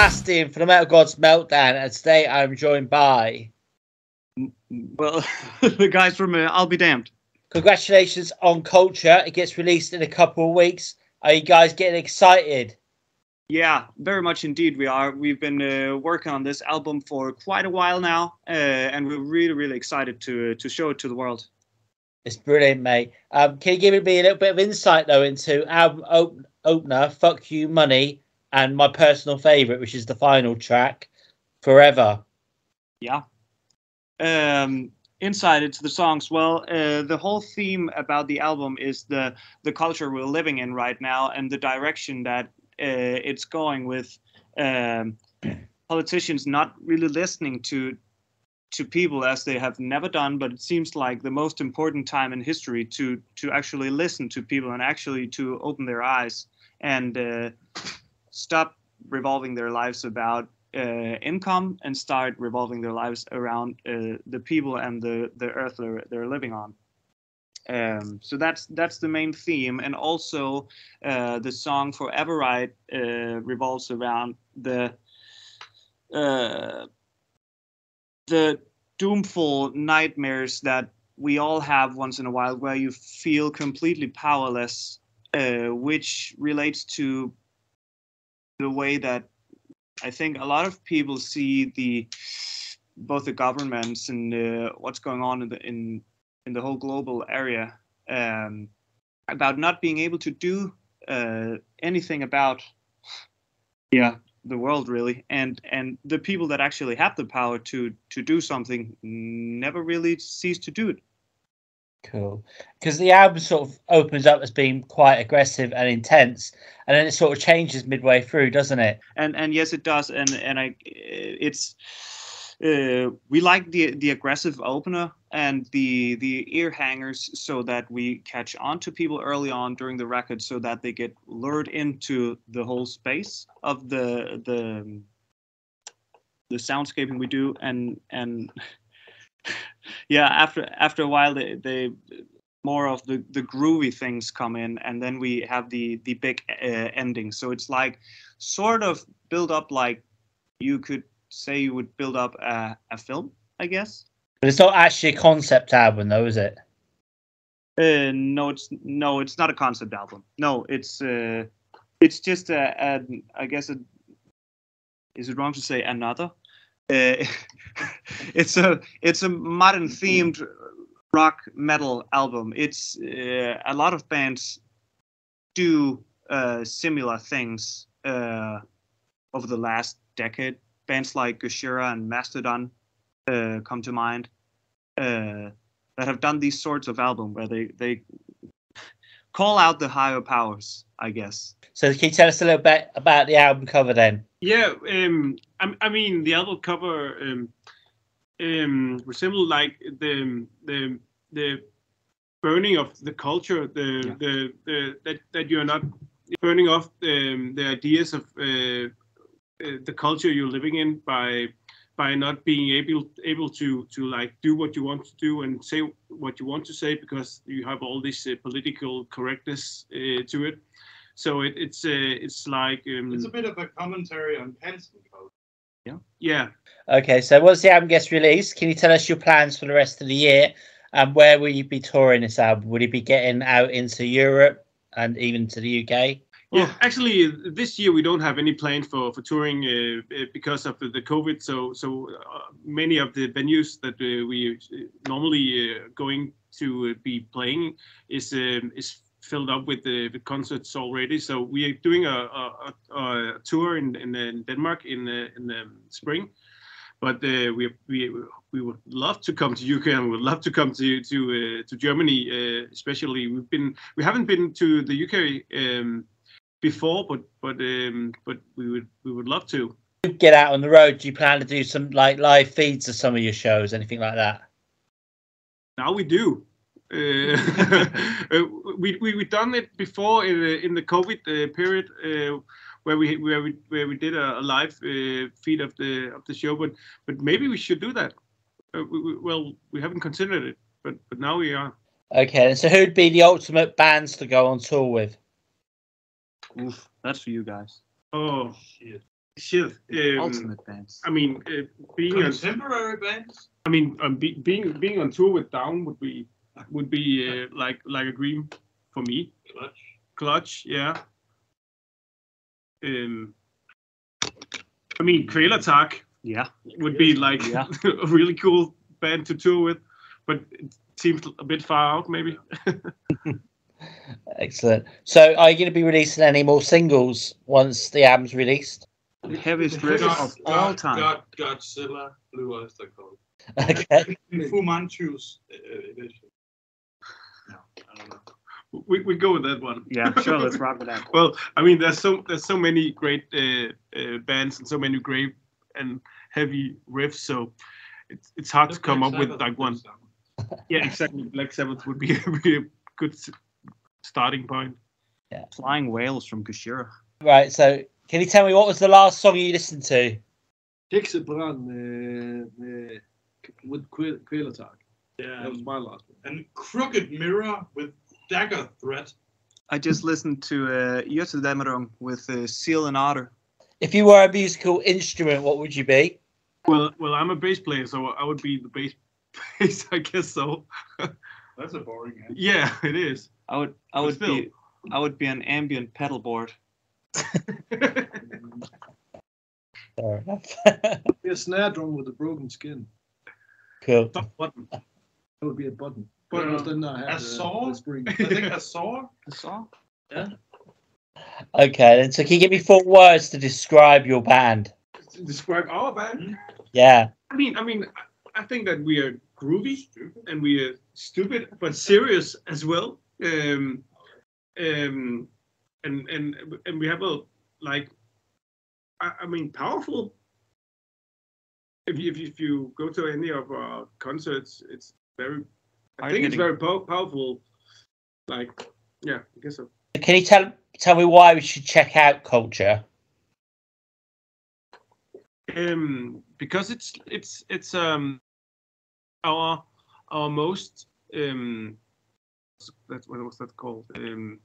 Sebastian for the Metal Gods Meltdown, and today I'm joined by. Well, the guys from uh, I'll Be Damned. Congratulations on Culture. It gets released in a couple of weeks. Are you guys getting excited? Yeah, very much indeed. We are. We've been uh, working on this album for quite a while now, uh, and we're really, really excited to to show it to the world. It's brilliant, mate. Um, can you give me a little bit of insight though into album op- opener, "Fuck You Money," and my personal favorite, which is the final track, "Forever." Yeah. Um, insight into the songs. Well, uh, the whole theme about the album is the the culture we're living in right now and the direction that uh, it's going with um, politicians not really listening to to people as they have never done but it seems like the most important time in history to to actually listen to people and actually to open their eyes and uh, stop revolving their lives about uh, income and start revolving their lives around uh, the people and the the earth they're, they're living on. Um, so that's that's the main theme. And also uh, the song forever right uh, revolves around the uh, the doomful nightmares that we all have once in a while where you feel completely powerless uh, which relates to the way that I think a lot of people see the both the governments and uh, what's going on in the in in the whole global area um, about not being able to do uh, anything about yeah the world really. And and the people that actually have the power to to do something never really cease to do it Cool. Because the album sort of opens up as being quite aggressive and intense, and then it sort of changes midway through, doesn't it? and and yes it does and and i it's uh, we like the the aggressive opener and the the ear hangers so that we catch on to people early on during the record so that they get lured into the whole space of the the the soundscaping we do and and yeah after after a while they they more of the the groovy things come in and then we have the the big uh, ending. So it's like sort of build up like you could say you would build up a, a film i guess. But it's not actually a concept album, though, is it? uh, no it's no it's not a concept album. No it's uh it's just a, a i guess a, is it wrong to say another uh, it's a it's a modern themed rock metal album. It's uh, a lot of bands do uh, similar things uh, over the last decade. Bands like Gojira and Mastodon uh, come to mind that have done these sorts of album where they they call out the higher powers i guess So can you tell us a little bit about the album cover then? Yeah, um, I, I mean the album cover um, um, resemble like the the the burning of the culture, the Yeah. the, the that that you're not burning off um, the ideas of uh, uh, the culture you're living in by by not being able able to to like do what you want to do and say what you want to say because you have all this uh, political correctness uh, to it. So it, it's uh, it's like um, It's a bit of a commentary on Penson Code. yeah Yeah. Okay, so once the album gets released, can you tell us your plans for the rest of the year? And where will you be touring this album? Will you be getting out into Europe and even to the UK? Yeah, actually, this year we don't have any plan for for touring uh, uh, because of the, the COVID. So so uh, many of the venues that uh, we uh, normally uh, going to uh, be playing is um, is filled up with the with concerts already. So we are doing a a, a, tour in in, Denmark in the in the spring. But uh, we we we would love to come to UK and we would love to come to to uh, to Germany. Uh, especially, we've been we haven't been to the UK um, before, but but um, but we would we would love to. Get out on the road. Do you plan to do some like live feeds of some of your shows, anything like that? Now we do. Uh, uh, we we we done it before in the, in the COVID uh, period uh, where we where we where we did a, a live uh, feed of the of the show, but but maybe we should do that. Uh, we, we, well, we haven't considered it, but but now we are. Okay, and so who'd be the ultimate bands to go on tour with? Oof, that's for you guys Oh, Shit. shit. Um, Ultimate bands. I mean, uh, being on, Contemporary bands. I mean, um, be, being being on tour with Down would be would be uh, like like a dream for me. Clutch. Clutch, yeah. Um, I mean, Kvelertak Yeah. would be like Yeah. a really cool band to tour with, but it seems a bit far out, maybe. Excellent. So, are you going to be releasing any more singles once the album's released? The heaviest riff of all time. God, Godzilla Blue Oyster Cult. Okay. Fu Manchu's uh, edition. No, I don't know. we we go with that one. Yeah, sure. Let's rock with that. Well, I mean, there's so there's so many great uh, uh, bands and so many great and heavy riffs, so it's it's hard to come up with like one. Yeah, exactly. Black Sabbath would be a, be a good s- starting point. Yeah. Flying Whales from Gojira. Right. So, can you tell me what was the last song you listened to? Heksebrand med, med, with Kvæl- Kvelertak. Yeah. That was my last one. And Crooked Mirror with Dagger Threat. I just listened to uh, Jötudæmmerung with uh, Seal and Otter. If you were a musical instrument, what would you be? Well, well, I'm a bass player, so I would be the bass bass, I guess so. That's a boring answer. Yeah, it is. I would I But would still. be I would be an ambient pedal board. Fair enough. Be a snare drum with a broken skin. cool. Button. That would be a button. Yeah. Uh, because then I A have uh, the, saw? spring. I think a saw. The song? Okay. Then, so can you give me four words to describe your band? Describe our band. Hmm? Yeah. I mean, I mean, I- I think that we are groovy and we are stupid, but serious as well. Um, um, and and and we have a like, I, I mean, powerful. If you, if you, if you go to any of our concerts, it's very. I think it's very pow- powerful. Like, yeah, I guess so. Can you tell tell me why we should check out Culture? um because it's it's it's um our our most um that's what was that called um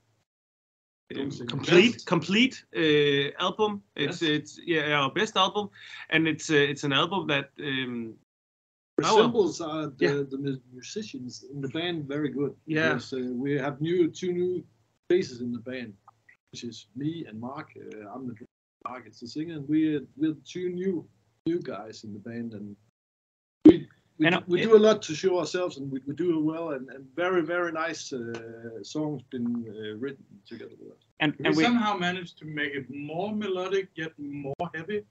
um, complete best. complete uh, album it's Best. it's yeah our best album and it's uh, it's an album that um resembles uh, the, Yeah. the musicians in the band very good. Yeah. Because, uh, we have new two new faces in the band, which is me and Mark. Uh, I'm the Mark is the singer, and we're we're two new new guys in the band, and we we, And, do, uh, we it- do a lot to show ourselves, and we, we do it well, and, and very very nice uh, songs been uh, written together with us. And We, we somehow managed to make it more melodic yet more heavy.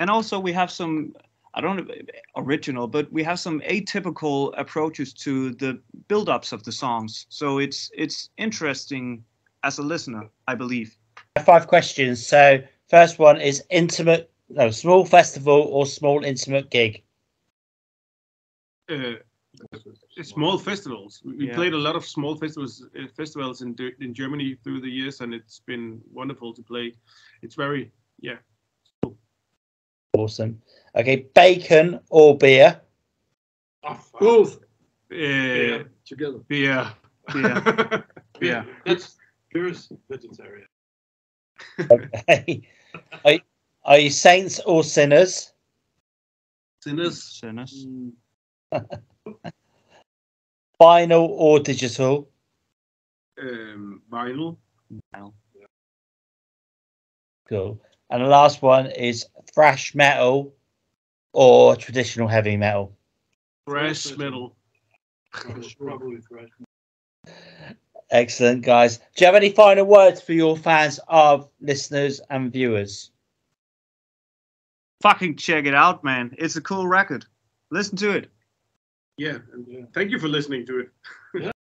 and also we have some I don't know original, but we have some atypical approaches to the build-ups of the songs. So it's it's interesting as a listener, I believe. Five questions. So, first one is intimate, no, small festival or small intimate gig. Uh, small festivals we, we Yeah. played a lot of small festivals uh, festivals in in Germany through the years and it's been wonderful to play it's very yeah Awesome. Okay, bacon or beer. Oh, fuck. Both uh, together. beer Yeah. Yeah, that's purest vegetarian. Okay. are, are you saints or sinners? Sinners, Sinners. Mm, Vinyl or digital? um, vinyl, Cool. And the last one is thrash metal or traditional heavy metal. thrash metal. Excellent, guys. Do you have any final words for your fans, of listeners, and viewers? Fucking check it out, man. It's a cool record. Listen to it. Yeah, and uh, thank you for listening to it.